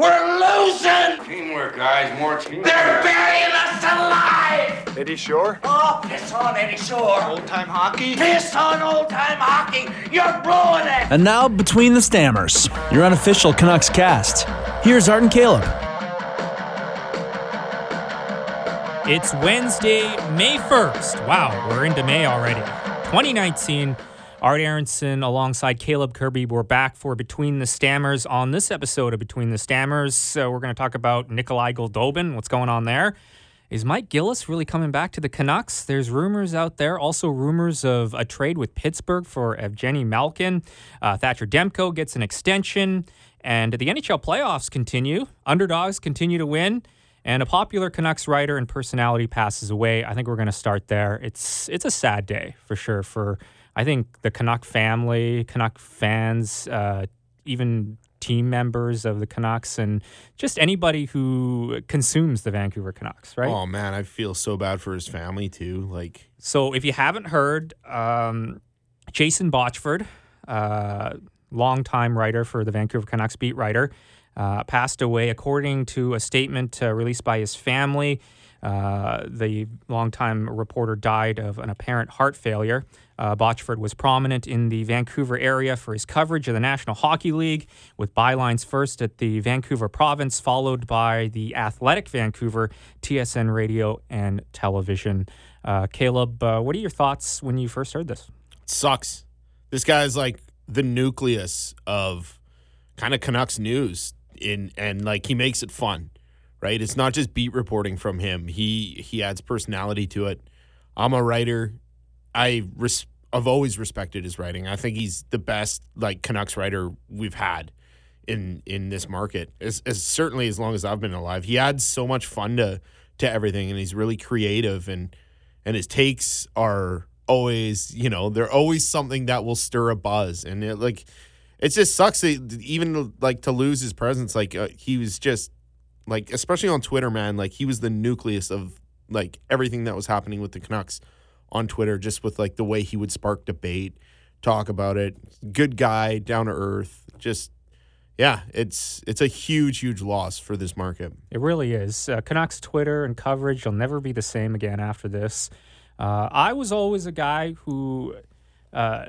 We're losing! Teamwork, guys. More teamwork. They're burying us alive! Eddie Shore? Oh, piss on Eddie Shore! Old time hockey? Piss on old time hockey! You're blowing it! And now, Between the Stammers, your unofficial Canucks cast. Here's Art and Caleb. It's Wednesday, May 1st. Wow, we're into May already. 2019. Art Aronson alongside Caleb Kirby. We're back for Between the Stammers. On this episode of Between the Stammers, so we're going to talk about Nikolai Goldobin. What's going on there? Is Mike Gillis really coming back to the Canucks? There's rumors out there, also rumors of a trade with Pittsburgh for Evgeny Malkin. Uh, Thatcher Demko gets an extension, and the NHL playoffs continue. Underdogs continue to win, and a popular Canucks writer and personality passes away. I think we're going to start there. It's it's a sad day for sure for I think the Canuck family, Canuck fans, uh, even team members of the Canucks, and just anybody who consumes the Vancouver Canucks, right? Oh man, I feel so bad for his family too. Like, so if you haven't heard, um, Jason Botchford, uh, longtime writer for the Vancouver Canucks beat writer, uh, passed away. According to a statement uh, released by his family, uh, the longtime reporter died of an apparent heart failure. Uh, Botchford was prominent in the Vancouver area for his coverage of the National Hockey League, with bylines first at the Vancouver province, followed by the Athletic Vancouver, TSN radio, and television. Uh, Caleb, uh, what are your thoughts when you first heard this? It sucks. This guy's like the nucleus of kind of Canucks news in and like he makes it fun, right? It's not just beat reporting from him. He he adds personality to it. I'm a writer. I res- I've always respected his writing. I think he's the best like Canucks writer we've had in in this market. As, as certainly as long as I've been alive. He adds so much fun to to everything, and he's really creative and and his takes are always you know they're always something that will stir a buzz and it, like it just sucks that even like to lose his presence like uh, he was just like especially on Twitter man like he was the nucleus of like everything that was happening with the Canucks on Twitter just with like the way he would spark debate, talk about it. Good guy, down to earth. Just yeah, it's it's a huge huge loss for this market. It really is. Uh, Canucks Twitter and coverage will never be the same again after this. Uh, I was always a guy who, uh,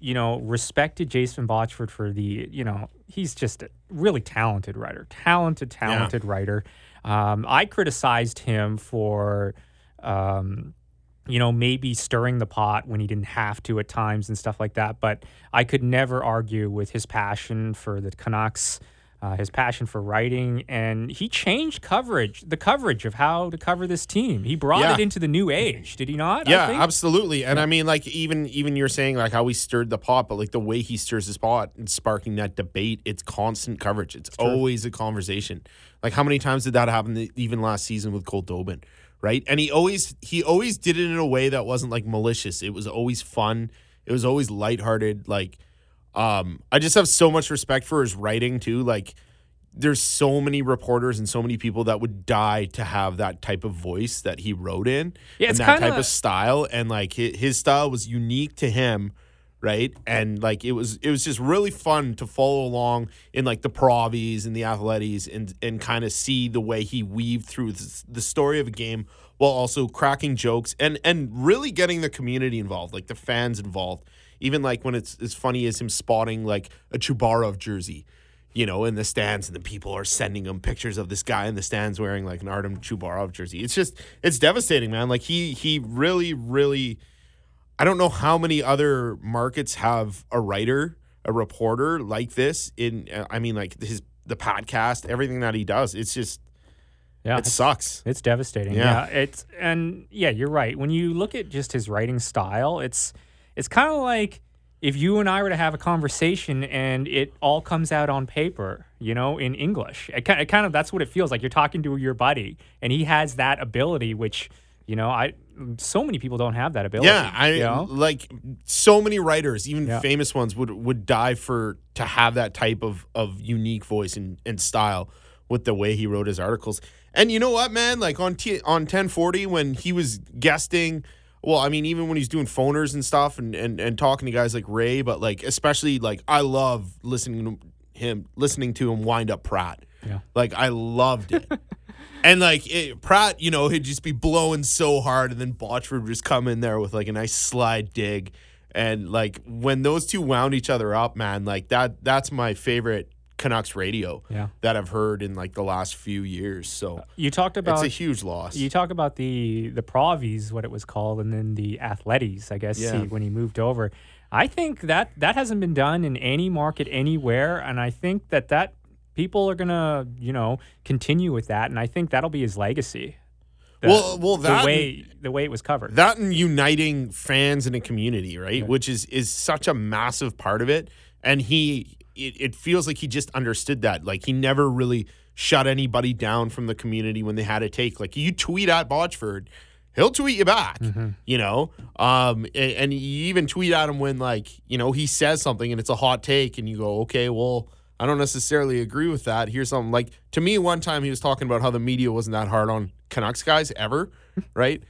you know, respected Jason Botchford for the, you know, he's just a really talented writer, talented, talented yeah. writer. Um, I criticized him for. Um, you know, maybe stirring the pot when he didn't have to at times and stuff like that. But I could never argue with his passion for the Canucks, uh, his passion for writing, and he changed coverage, the coverage of how to cover this team. He brought yeah. it into the new age, did he not? Yeah, absolutely. And yeah. I mean, like even even you're saying like how he stirred the pot, but like the way he stirs his pot and sparking that debate, it's constant coverage. It's, it's always a conversation. Like how many times did that happen even last season with Goldobin? right? And he always he always did it in a way that wasn't like malicious. It was always fun. It was always lighthearted. Like, um, I just have so much respect for his writing too. Like, there's so many reporters and so many people that would die to have that type of voice that he wrote in yeah, and that kinda... type of style. And like his, his style was unique to him right? And like it was it was just really fun to follow along in like the Provies and the Athletes and and kind of see the way he weaved through the story of a game while also cracking jokes and and really getting the community involved, like the fans involved. Even like when it's as funny as him spotting like a Chubarov jersey, you know, in the stands, and the people are sending him pictures of this guy in the stands wearing like an Artem Chubarov jersey. It's just it's devastating, man. Like he he really really I don't know how many other markets have a writer, a reporter like this. In uh, I mean, like his the podcast, everything that he does. It's just yeah, it sucks. It's devastating. Yeah. yeah. it's and yeah, you're right. When you look at just his writing style, it's it's kind of like if you and I were to have a conversation and it all comes out on paper, you know, in English. It, it kind of that's what it feels like. You're talking to your buddy, and he has that ability, which you know, I so many people don't have that ability. Yeah, I you know? like so many writers, even yeah. famous ones, would would die for to have that type of of unique voice and, and style with the way he wrote his articles. And you know what, man? Like on T- on 1040 when he was guesting, well, I mean, even when he's doing phoners and stuff and, and and talking to guys like Ray, but like especially like I love listening to him listening to him wind up Pratt Yeah. Like I loved it. and like it, Pratt, you know, he'd just be blowing so hard, and then Botchford would just come in there with like a nice slide dig. And like when those two wound each other up, man, like that that's my favorite Canucks radio Yeah. that I've heard in like the last few years. So uh, You talked about it's a huge loss. You talk about the the Provies, what it was called, and then the Athletes, I guess, Yeah. he, when he moved over. I think that that hasn't been done in any market anywhere, and I think that that people are gonna, you know, continue with that, and I think that'll be his legacy. The- Well- well, that- the way the way it was covered. that and uniting fans in a community, right? Which is is such a massive part of it. And he, it, it feels like he just understood that. Like he never really shut anybody down from the community when they had a take. Like you tweet at Botchford, he'll tweet you back. You know, um, a- and, you even tweet at him when like you know he says something and it's a hot take, and you go, okay, well. I don't necessarily agree with that. Here's something like to me. One time he was talking about how the media wasn't that hard on Canucks guys ever, right?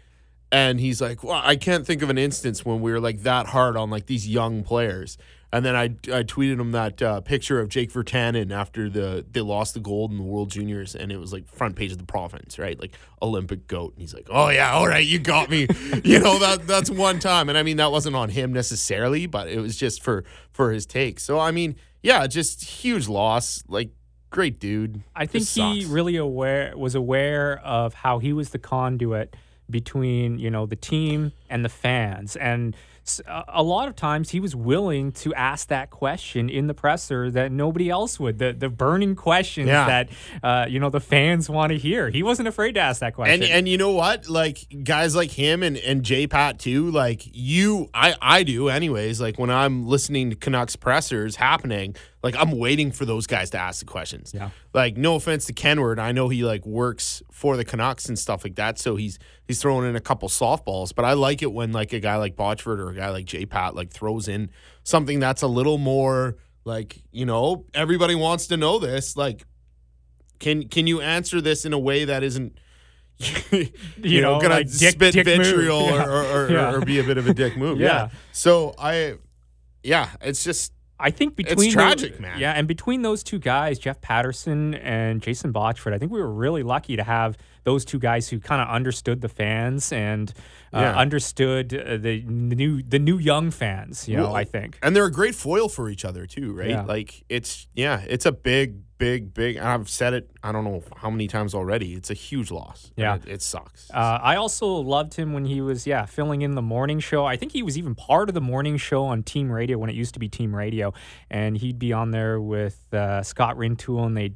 And he's like, well, I can't think of an instance when we were like that hard on like these young players. And then I, I tweeted him that uh, picture of Jake Virtanen after the they lost the gold in the World Juniors, and it was like front page of the province, right? Like Olympic goat. And he's like, oh yeah, all right, you got me. you know that that's one time, and I mean that wasn't on him necessarily, but it was just for for his take. So I mean, yeah, just huge loss. Like great dude. I think he really aware was aware of how he was the conduit between you know the team and the fans, and a lot of times he was willing to ask that question in the presser that nobody else would. The the burning questions Yeah. that uh, you know the fans want to hear. He wasn't afraid to ask that question. And and you know what? Like guys like him and and J Pat too. Like you, I I do anyways. Like when I'm listening to Canucks pressers happening, like I'm waiting for those guys to ask the questions. Yeah. Like no offense to Kenward, I know he like works for the Canucks and stuff like that, so he's he's throwing in a couple softballs. But I like it when like a guy like Botchford or a guy like J Pat like throws in something that's a little more like you know everybody wants to know this. Like can can you answer this in a way that isn't you, know, know, gonna like dick- spit dick vitriol Yeah. or, or, or, Yeah. or be a bit of a dick move? yeah. Yeah. So I, yeah, it's just I think between it's tragic, the- man. Yeah, and between those two guys, Jeff Paterson and Jason Botchford, I think we were really lucky to have those two guys who kind of understood the fans and uh, Yeah. understood uh, the new the new young fans. You know, Well, I think. and they're a great foil for each other too, right? Yeah. Like it's yeah, it's a big, big, big. and I've said it. I don't know how many times already. It's a huge loss. Yeah. it, it sucks. Uh, I also loved him when he was, yeah, filling in the morning show. I think he was even part of the morning show on Team Radio when it used to be Team Radio, and he'd be on there with uh, Scott Rintoul, and they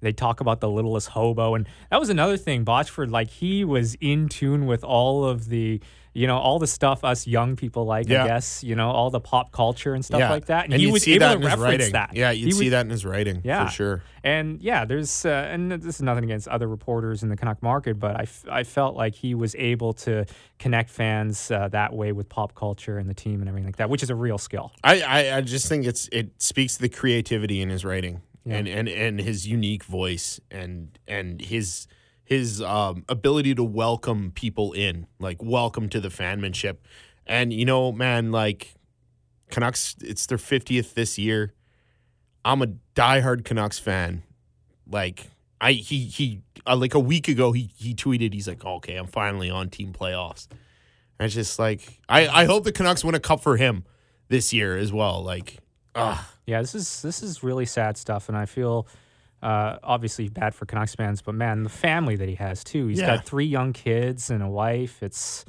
they talk about the littlest hobo, and that was another thing. Botchford, like he was in tune with all of the. You know all the stuff us young people like, Yeah. I guess. You know all the pop culture and stuff yeah, like that, and, and he was see able that to reference writing. that. Yeah, you'd He see that in his writing yeah. for sure. And yeah, there's, uh, and this is nothing against other reporters in the Canuck market, but I, f- I felt like he was able to connect fans uh, that way with pop culture and the team and everything like that, which is a real skill. I, I, I just think it's it speaks to the creativity in his writing and, and and his unique voice and and his his um, ability to welcome people in, like welcome to the fanmanship. And you know, man, like Canucks, it's their fiftieth this year. I'm a diehard Canucks fan. Like I he he uh, like a week ago he he tweeted he's like okay I'm finally on team playoffs. And it's just like I I hope the Canucks win a cup for him this year as well. Like ah Yeah, this is this is really sad stuff, and I feel uh, obviously bad for Canucks fans, but man, the family that he has too. He's Yeah. got three young kids and a wife. It's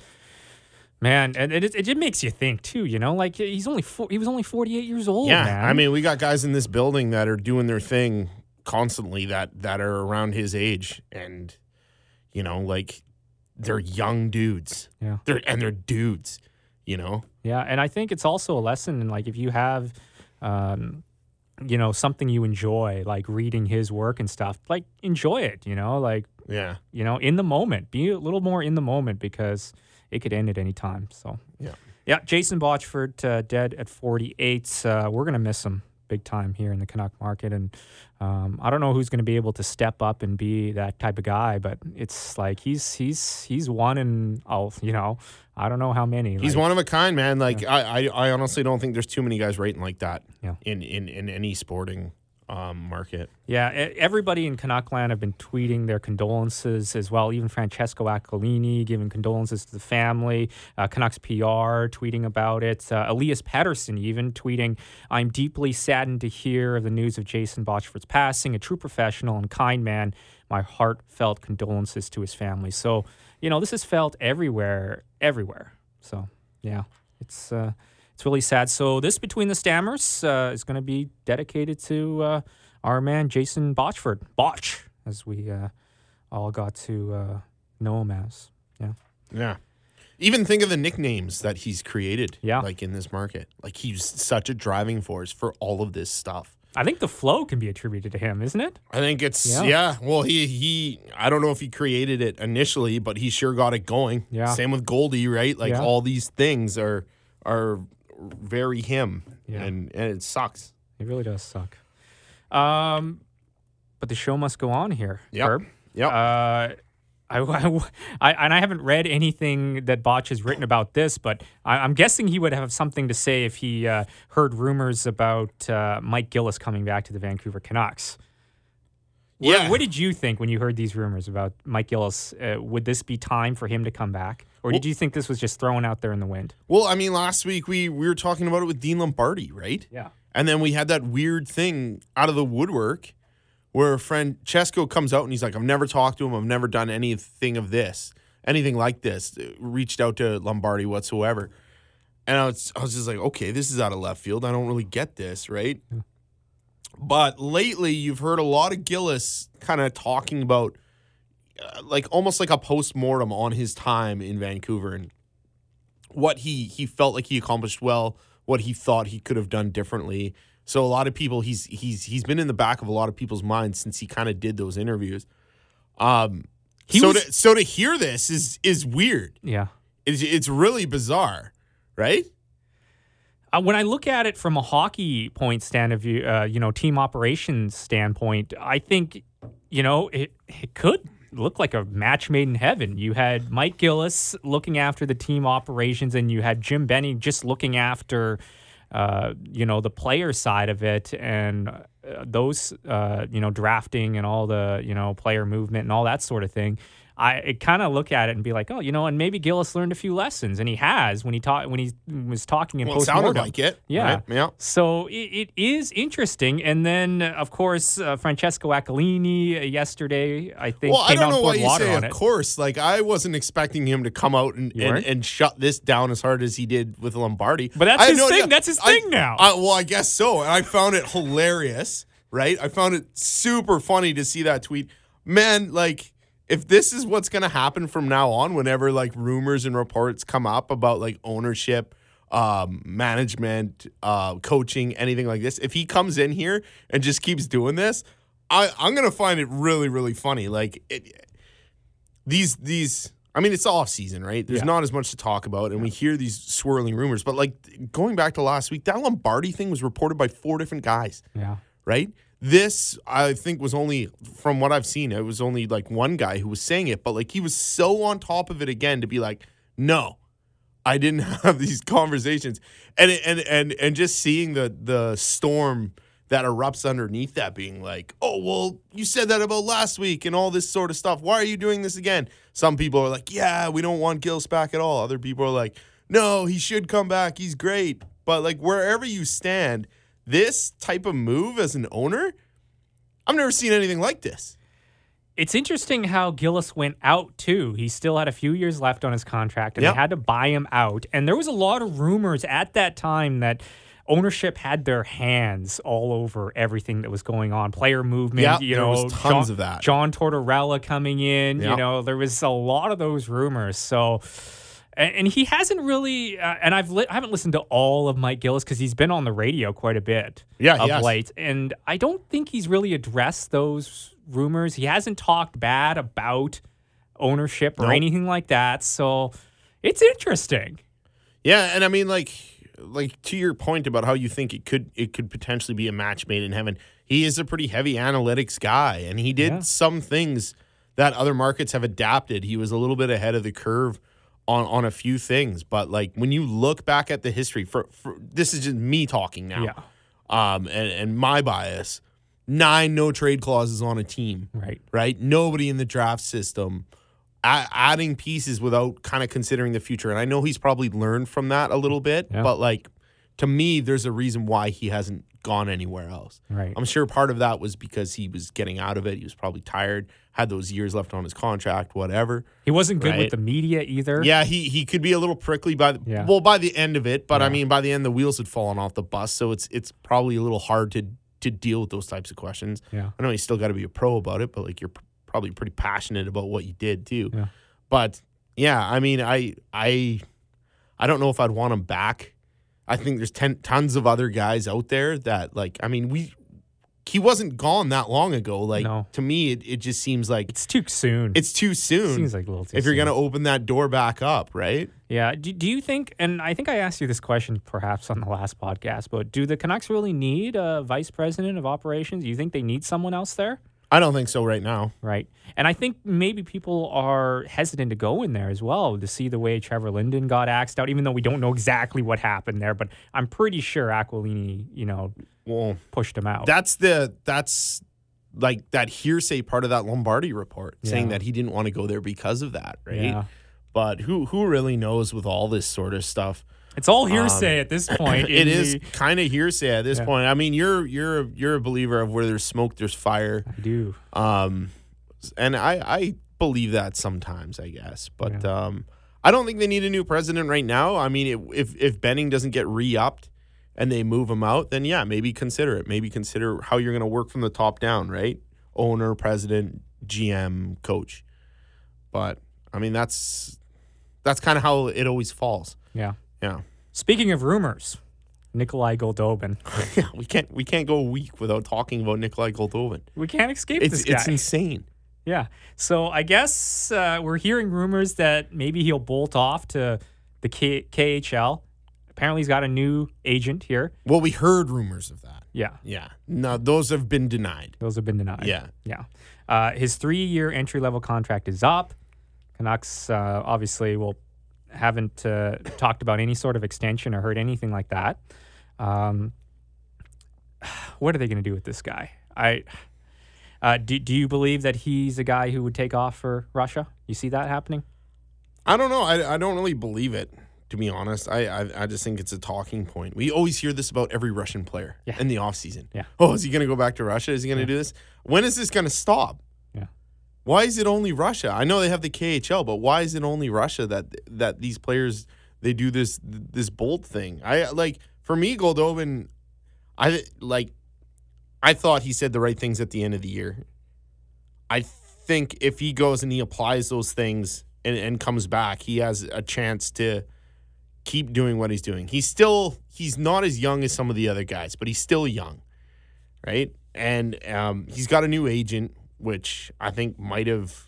man, and it, it, it makes you think too. You know, like he's only four, he was only forty eight years old. yeah. man. I mean we got guys in this building that are doing their thing constantly that that are around his age and you know like they're young dudes. Yeah. They're and they're dudes. You know. Yeah, and I think it's also a lesson in like if you have, um, you know, something you enjoy, like reading his work and stuff, like enjoy it. You know, like Yeah. you know, in the moment, be a little more in the moment because it could end at any time. So Yeah. yeah, Jason Botchford uh, dead at 48. Uh, we're gonna miss him big time here in the Canuck market, and um, I don't know who's gonna be able to step up and be that type of guy, but it's like he's he's he's one in oh you know I don't know how many. He's like- one of a kind, man. Like I, I, I honestly don't think there's too many guys writing like that Yeah. in, in, in any sporting um, market. Yeah, everybody in Canuckland have been tweeting their condolences as well. Even Francesco Aquilini giving condolences to the family. Uh, Canucks PR tweeting about it. Uh, Elias Pettersson even tweeting, "I'm deeply saddened to hear of the news of Jason Botchford's passing. A true professional and kind man. My heartfelt condolences to his family." So you know this is felt everywhere, everywhere. So yeah, it's. Uh, it's really sad. So this between the stammers uh, is going to be dedicated to uh, our man Jason Botchford, Botch, as we uh, all got to uh, know him as. Yeah, Yeah. Even think of the nicknames that he's created. Yeah. Like in this market. Like he's such a driving force for all of this stuff. I think the flow can be attributed to him, isn't it? I think it's Yeah. yeah. Well, he he. I don't know if he created it initially, but he sure got it going. Yeah. Same with Goldie, right? Like Yeah. all these things are are very him, Yeah. and and it sucks. It really does suck. Um, but the show must go on here. Yep. Herb. Yep. Uh, I, I, I- and I haven't read anything that Botch has written about this, but I, I'm guessing he would have something to say if he uh, heard rumors about uh, Mike Gillis coming back to the Vancouver Canucks. What, Yeah. what did you think when you heard these rumors about Mike Gillis? Uh, would this be time for him to come back, or did you think this was just thrown out there in the wind? well, I mean, last week we we were talking about it with Dean Lombardi, right? Yeah. And then we had that weird thing out of the woodwork where Francesco comes out and he's like, I've never talked to him. I've never done anything of this, anything like this, uh, reached out to Lombardi whatsoever. And I was, I was just like, okay, this is out of left field. I don't really get this, right? But lately, you've heard a lot of Gillis kind of talking about uh, like almost like a post mortem on his time in Vancouver and what he he felt like he accomplished well, what he thought he could have done differently. So a lot of people he's he's he's been in the back of a lot of people's minds since he kind of did those interviews. Um He so was- to so to hear this is is weird. Yeah. It's it's really bizarre, right? Uh, when I look at it from a hockey point stand of view, uh, you know, team operations standpoint, I think, you know, it it could look like a match made in heaven. You had Mike Gillis looking after the team operations, and you had Jim Benning just looking after, uh, you know, the player side of it, and uh, those, uh, you know, drafting and all the, you know, player movement and all that sort of thing. I kind of look at it and be like, oh, you know, and maybe Gillis learned a few lessons, and he has when he taught when he was talking in Well, it sounded like it. Yeah. right? Yeah. So it, it is interesting. And then, of course, uh, Francesco Aquilini uh, yesterday, I think, Well, I don't know why you say of it. course. Like I wasn't expecting him to come out and, and, and shut this down as hard as he did with Lombardi. But that's I his thing. idea. That's his I- thing now. I, well, I guess so. And I found it hilarious, right? I found it super funny to see that tweet. Man, like if this is what's going to happen from now on whenever like rumors and reports come up about like ownership um, management, uh, coaching, anything like this. If he comes in here and just keeps doing this, I, I'm gonna find it really, really funny. Like it, these, these. I mean, it's off season, right? There's Yeah. not as much to talk about, and we hear these swirling rumors. But like going back to last week, that Lombardi thing was reported by four different guys Yeah. right? This, I think, was only from what I've seen, it was only like one guy who was saying it, but like he was so on top of it again to be like, no, I didn't have these conversations, and and and and just seeing the the storm that erupts underneath that, being like, oh well, you said that about last week and all this sort of stuff. Why are you doing this again? Some people are like, yeah, we don't want Gillis back at all. Other people are like, no, he should come back. He's great. But like wherever you stand, this type of move as an owner, I've never seen anything like this. It's interesting how Gillis went out too. He still had a few years left on his contract, and Yep. they had to buy him out. And there was a lot of rumors at that time that ownership had their hands all over everything that was going on. Player movement, Yep, you know, tons John, of that. John Tortorella coming in. You know, there was a lot of those rumors. So. And and he hasn't really, uh, and I've li- I haven't listened to all of Mike Gillis because he's been on the radio quite a bit Yeah, of late, and I don't think he's really addressed those rumors. He hasn't talked bad about ownership or Nope. anything like that. So it's interesting. Yeah, and I mean like like to your point about how you think it could it could potentially be a match made in heaven. He is a pretty heavy analytics guy and he did Yeah. some things that other markets have adapted. He was a little bit ahead of the curve on on a few things, but like when you look back at the history for, for this is just me talking now. Yeah. Um and and my bias nine no trade clauses on a team, Right. right? Nobody in the draft system. A- adding pieces without kind of considering the future. And I know he's probably learned from that a little bit, Yeah. but like to me, there's a reason why he hasn't gone anywhere else. Right. I'm sure part of that was because he was getting out of it. He was probably tired, had those years left on his contract, whatever. He wasn't good Right. with the media either. Yeah, he he could be a little prickly by the Yeah. well by the end of it, but I mean by the end the wheels had fallen off the bus, so it's it's probably a little hard to to deal with those types of questions. Yeah. I know you still got to be a pro about it, but like you're probably pretty passionate about what you did too. Yeah. But yeah, I mean, I I I don't know if I'd want him back. I think there's ten, tons of other guys out there that like. I mean, we he wasn't gone that long ago. Like No. to me, it, it just seems like It's too soon. it's too soon. Seems like a little too if you're soon. gonna open that door back up, right? Yeah. Do, do you think, and I think I asked you this question perhaps on the last podcast, but do the Canucks really need a vice president of operations? Do you think they need someone else there? I don't think so right now. Right. And I think maybe people are hesitant to go in there as well to see the way Trevor Linden got axed out, even though we don't know exactly what happened there. But I'm pretty sure Aquilini, you know, Well, pushed him out. that's the that's like that hearsay part of that Lombardi report saying that he didn't want to go there because of that, right? Yeah. But who who really knows with all this sort of stuff? It's all hearsay at this point. Um, it in is the- kind of hearsay at this Yeah. point. I mean, you're you're you're a believer of where there's smoke, there's fire. I do. Um, and I I believe that sometimes, I guess. But um, I don't think they need a new president right now. I mean, it, if if Benning doesn't get re-upped and they move him out, then yeah, maybe consider it. Maybe consider how you're going to work from the top down, right? Owner, president, GM, coach. But I mean, that's that's kind of how it always falls. Yeah. Yeah. Speaking of rumors, Nikolai Goldobin. Yeah, we can't we can't go a week without talking about Nikolai Goldobin. We can't escape It's this guy. it's insane. Yeah. So I guess uh, we're hearing rumors that maybe he'll bolt off to the K- KHL. Apparently, he's got a new agent here. Well, we heard rumors of that. Yeah. Yeah. No, those have been denied. Those have been denied. Yeah. Yeah. Uh, his three year entry level contract is up. Canucks uh, obviously will haven't uh, talked about any sort of extension or heard anything like that. Um, what are they going to do with this guy? I uh, do. Do you believe that he's a guy who would take off for Russia? You see that happening? I don't know. I, I don't really believe it, to be honest. I, I I just think it's a talking point. We always hear this about every Russian player Yeah. in the offseason. Yeah. Oh, is he going to go back to Russia? Is he going to do this? When is this going to stop? Why is it only Russia? I know they have the KHL, but why is it only Russia that that these players they do this this bold thing? I like for me Goldobin I like I thought he said the right things at the end of the year. I think if he goes and he applies those things and, and comes back, he has a chance to keep doing what he's doing. He's still he's not as young as some of the other guys, but he's still young, right? And um, he's got a new agent, which I think might have.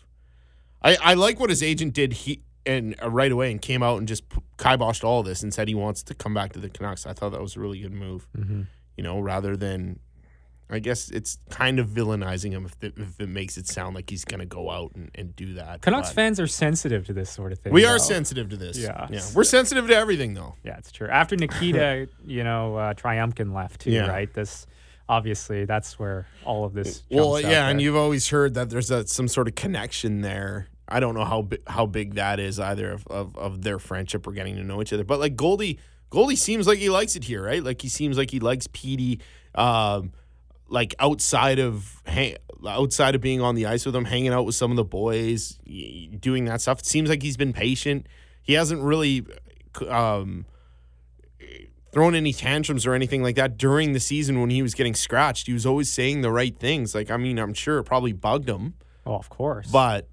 I, I like what his agent did. He and uh, right away and came out and just p- kiboshed all this and said he wants to come back to the Canucks. I thought that was a really good move. You know, rather than. I guess it's kind of villainizing him if, it- if it makes it sound like he's going to go out and, and do that. Canucks but- fans are sensitive to this sort of thing. we are though. sensitive to this. Yeah. yeah. We're sensitive to everything, though. Yeah, it's true. After Nikita, you know, uh, Tryamkin left too, Yeah. right? This obviously that's where all of this. Well, yeah, and you've always heard that there's a, some sort of connection there. I don't know how bi- how big that is either of, of, of their friendship or getting to know each other. But like Goldie, Goldie seems like he likes it here, right? Like he seems like he likes Petey. Um, like outside of hang, outside of being on the ice with him, hanging out with some of the boys, doing that stuff. It seems like he's been patient. He hasn't really um, thrown any tantrums or anything like that during the season when he was getting scratched. He was always saying the right things. Like I mean, I'm sure it probably bugged him, oh, of course. but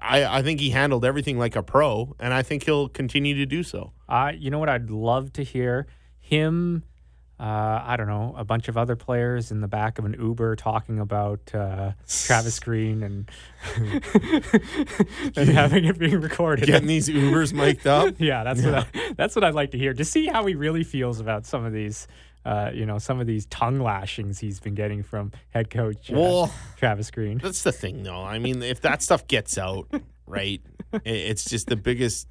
I I think he handled everything like a pro, and I think he'll continue to do so. Uh, you know what? I'd love to hear him. Uh, I don't know, a bunch of other players in the back of an Uber talking about uh, Travis Green and and having it being recorded. Getting these Ubers mic'd up. yeah, that's what I, that's what I'd like to hear to see how he really feels about some of these, uh, you know, some of these tongue lashings he's been getting from head coach uh, Well, Travis Green. That's the thing, though. I mean, if that stuff gets out, right, it's just the biggest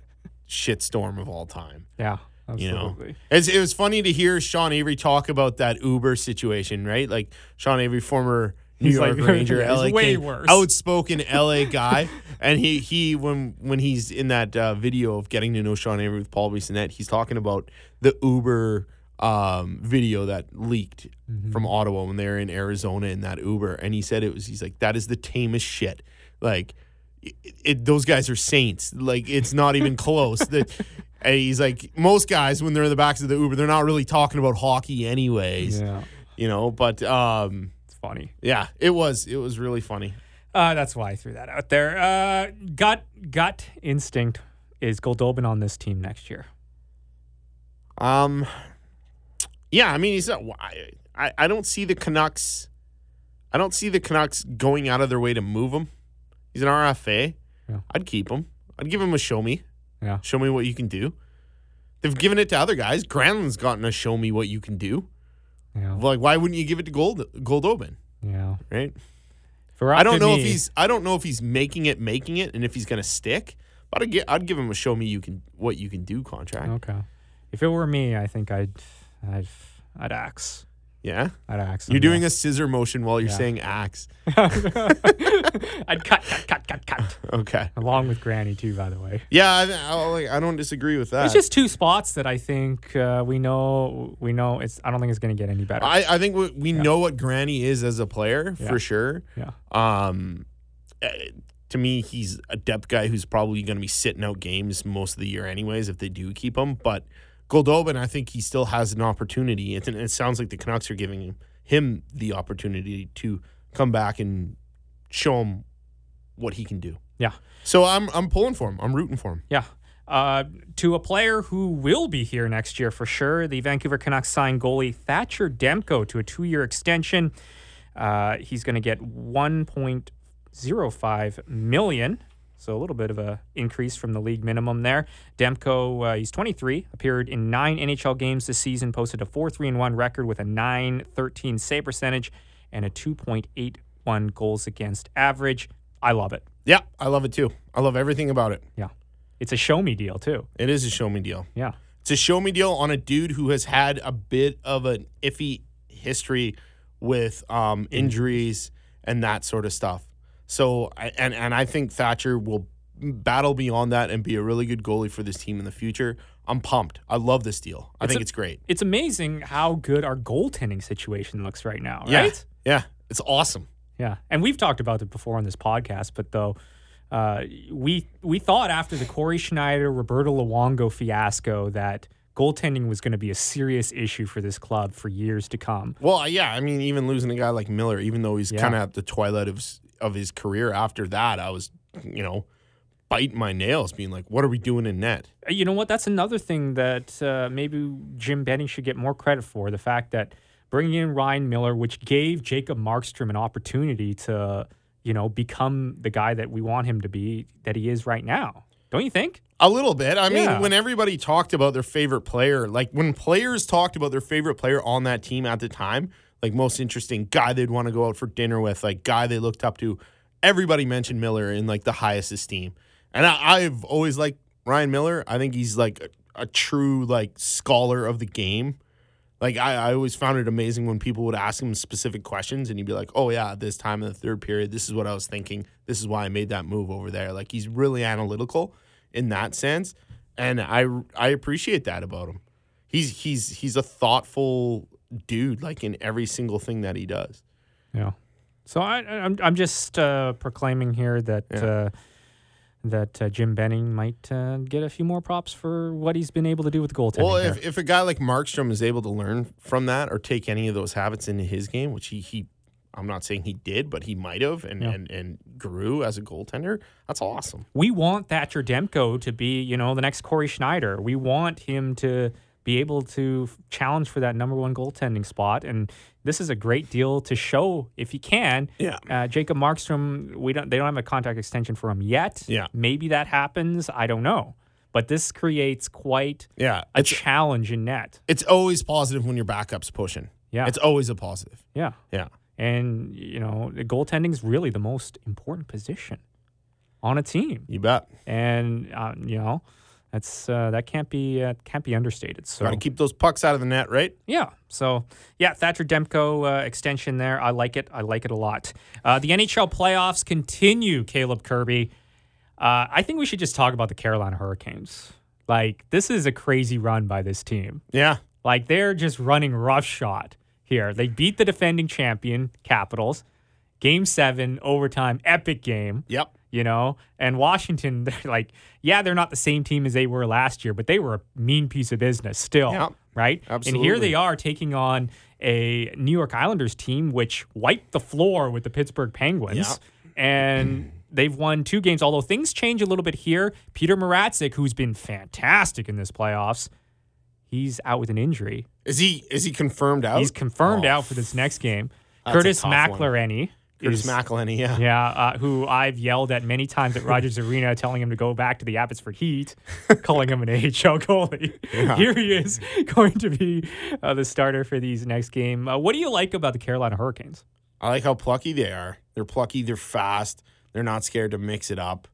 shitstorm of all time. Yeah, You know, Absolutely. it's, it was funny to hear Sean Avery talk about that Uber situation, right? Like Sean Avery, former New He's York like- Ranger, LA way King, worse. outspoken LA guy, and he he when when he's in that uh, video of getting to know Sean Avery with Paul Bissonnette, he's talking about the Uber um, video that leaked Mm-hmm. from Ottawa when they were in Arizona in that Uber, and he said it was he's like that is the tamest shit, like. It, it, those guys are saints. Like it's not even close. That and he's like most guys when they're in the backs of the Uber, they're not really talking about hockey anyways. Yeah, You know, but um, it's funny. yeah, it was it was really funny. Uh, that's why I threw that out there. Uh, gut gut instinct is Goldobin on this team next year. Um, yeah, I mean he's not. I I, don't see the Canucks. I don't see the Canucks going out of their way to move him. He's an RFA. Yeah. I'd keep him. I'd give him a show me. Yeah. Show me what you can do. They've given it to other guys. Granlund's gotten a show me what you can do. Yeah, Like, why wouldn't you give it to Gold Goldobin? yeah. Right? I don't know if he's I don't know if he's making it, making it, and if he's gonna stick. But I'd, gi- I'd give him a show me you can what you can do contract. okay. If it were me, I think I'd I'd I'd axe. Yeah, I'd axe. you're doing a scissor motion while you're Yeah. saying axe. I'd cut, cut, cut, cut, cut. Okay. Along with Granny too, by the way. Yeah, I, I, like, I don't disagree with that. It's just two spots that I think uh, we know. We know it's. I don't think it's going to get any better. I, I think we, we know what Granny is as a player Yeah. for sure. yeah. Um, eh, to me, he's a depth guy who's probably going to be sitting out games most of the year, anyways, if they do keep him. But Goldobin, I think he still has an opportunity. It, it sounds like the Canucks are giving him, him the opportunity to come back and show him what he can do. Yeah. So I'm I'm pulling for him. I'm rooting for him. Yeah. Uh, to a player who will be here next year for sure, the Vancouver Canucks signed goalie Thatcher Demko to a two year extension. Uh, he's going to get 1.05 million. So a little bit of a increase from the league minimum there. Demko, uh, he's 23, appeared in nine NHL games this season, posted a 4-3 and 1 record with a 9-13 save percentage and a 2.81 goals against average. I love it. Yeah, I love it too. I love everything about it. Yeah. It's a show me deal too. It is a show me deal. Yeah. It's a show me deal on a dude who has had a bit of an iffy history with um, injuries and that sort of stuff. So, I- and and I think Thatcher will battle beyond that and be a really good goalie for this team in the future. I'm pumped. I love this deal. I It's think a- it's great. It's amazing how good our goaltending situation looks right now, Yeah, right? yeah, it's awesome. Yeah. And we've talked about it before on this podcast, but though uh, we we thought after the Cory Schneider, Roberto Luongo fiasco that goaltending was going to be a serious issue for this club for years to come. Well, yeah, I mean, even losing a guy like Miller, even though he's Yeah. kind of at the twilight of of his career after that, I was, you know, biting my nails, being like, "What are we doing in net?" Uh, You know what? That's another thing that uh, maybe Jim Benning should get more credit for. The fact that bringing in Ryan Miller, which gave Jacob Markstrom an opportunity to, you know, become the guy that we want him to be, that he is right now. Don't you think? A little bit. I Yeah. mean, when everybody talked about their favorite player, like when players talked about their favorite player on that team at the time, like most interesting guy they'd want to go out for dinner with, like guy they looked up to, everybody mentioned Miller in like the highest esteem. And I, I've always liked Ryan Miller. I think he's like a, a true like scholar of the game. Like I, I always found it amazing when people would ask him specific questions and he'd be like, "Oh yeah, this time in the third period, this is what I was thinking. This is why I made that move over there." Like he's really analytical in that sense, and I I appreciate that about him. He's he's he's a thoughtful dude, like in every single thing that he does. Yeah. So I, I'm I'm just uh, proclaiming here that Yeah. uh, that uh, Jim Benning might uh, get a few more props for what he's been able to do with goaltending. Well, if, if a guy like Markstrom is able to learn from that or take any of those habits into his game, which he he I'm not saying he did, but he might have and, Yeah. and and grew as a goaltender, that's awesome. we want Thatcher Demko to be, you know, the next Cory Schneider. We want him to be able to challenge for that number one goaltending spot. And this is a great deal to show if he can. Yeah. Uh, Jacob Markstrom, we don't. They don't have a contract extension for him yet. Yeah. Maybe that happens. I don't know. But this creates quite Yeah. a challenge in net. it's always positive when your backup's pushing. Yeah. It's always a positive. Yeah. Yeah. And you know, the goaltending is really the most important position on a team. You bet. and uh, you know That's uh, that can't be uh, can't be understated. So Got to keep those pucks out of the net, right? yeah. So yeah, Thatcher Demko uh, extension there. I like it. I like it a lot. Uh, the NHL playoffs continue. Caleb Kirby. Uh, I think we should just talk about the Carolina Hurricanes. Like this is a crazy run by this team. Yeah. Like they're just running roughshod here. They beat the defending champion Capitals, game seven, overtime, epic game. Yep. You know, and Washington, they're like, yeah, they're not the same team as they were last year, but they were a mean piece of business still, Yeah, right? And here they are taking on a New York Islanders team which wiped the floor with the Pittsburgh Penguins, and they've won two games. Although things change a little bit here, Petr Mrazek, who's been fantastic in this playoffs, he's out with an injury. Is he is he confirmed out? He's confirmed Oh, out for this next game. Curtis tough Curtis is- McElhinney, yeah. Yeah, uh, who I've yelled at many times at Rogers Arena, telling him to go back to the Abbotsford Heat, calling him an AHL goalie. Here he is going to be uh, the starter for these next game. Uh, what do you like about the Carolina Hurricanes? I like how plucky they are. They're plucky, they're fast, they're not scared to mix it up.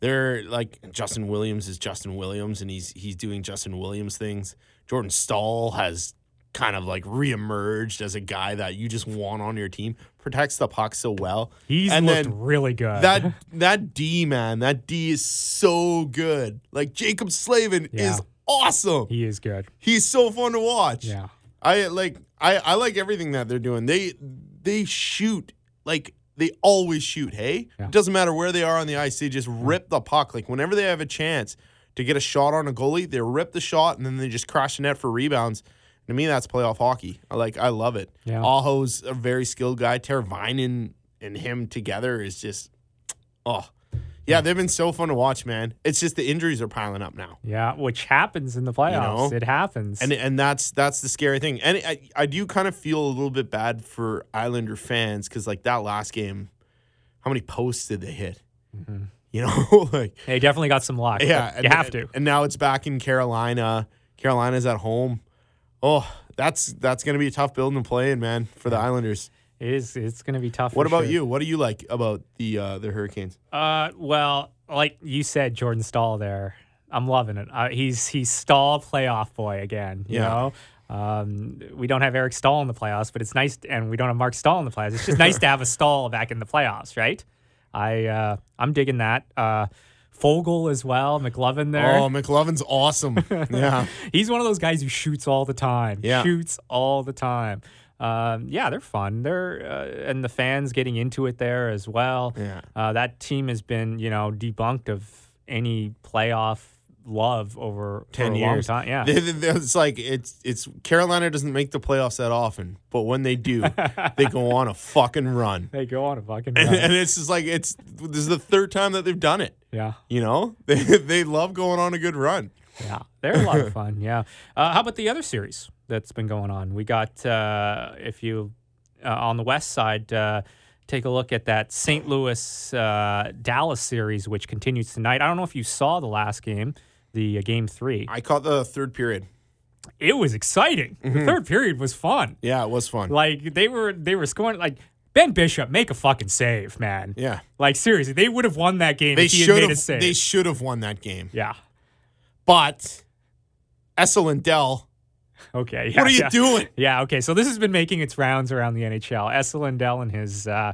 They're like Justin Williams is Justin Williams and he's he's doing Justin Williams things. Jordan Staal has kind of like reemerged as a guy that you just want on your team. Protects the puck so well. He's and looked really good. that that D man, that D is so good. Like Jaccob Slavin Yeah. is awesome. he is good. He's so fun to watch. Yeah. I like I I like everything that they're doing. They they shoot like they always shoot. Hey, Yeah. it doesn't matter where they are on the ice. They just rip the puck. Like whenever they have a chance to get a shot on a goalie, they rip the shot and then they just crash the net for rebounds. To me, that's playoff hockey. I like I love it. Yeah. Aho's a very skilled guy. Teravainen and him together is just oh yeah. They've been so fun to watch, man. It's just the injuries are piling up now. Yeah, which happens in the playoffs. know? It happens. And and that's that's the scary thing. And I, I do kind of feel a little bit bad for Islander fans because like that last game, how many posts did they hit? Mm-hmm. You know, like they definitely got some luck. yeah, you have to. And now it's back in Carolina. Carolina's at home. Oh, that's that's gonna be a tough building to play in, man, for the Islanders. It is. It's going to be tough. What about sure. you? What do you like about the uh, the Hurricanes? Uh, well, like you said, Jordan Staal there. I'm loving it. Uh, he's he's Staal playoff boy again. You Yeah. know, um, we don't have Eric Staal in the playoffs, but it's nice, and we don't have Mark Staal in the playoffs. It's just nice to have a Staal back in the playoffs, right? I uh, I'm digging that. Uh, Foegele as well, McLovin there. Oh, McLovin's awesome. yeah, He's one of those guys who shoots all the time. Yeah. Shoots all the time. Um, yeah, they're fun. They're uh, and the fans getting into it there as well. Yeah. Uh, that team has been, you know, debunked of any playoff love over ten a years. long time. Yeah. It's like it's it's Carolina doesn't make the playoffs that often, but when they do, they go on a fucking run. they go on a fucking And, run. and it's just like it's this is the third time that they've done it. yeah. You know, they they love going on a good run. Yeah, they're a lot of fun. Yeah. Uh, how about the other series that's been going on? We got uh, if you uh, on the west side. Uh, Take a look at that St. Louis uh, Dallas series, which continues tonight. I don't know if you saw the last game, the uh, game three. I caught the third period. It was exciting. Mm-hmm. The third period was fun. Yeah, it was fun. Like they were they were scoring like Ben Bishop make a fucking save, man. yeah, Like seriously, they would have won that game they if he had should made a have save. they should have won that game. yeah. But Esa Lindell, Okay. Yeah, what are you yeah. doing? Yeah, okay. So this has been making its rounds around the NHL. Esa Lindell and his uh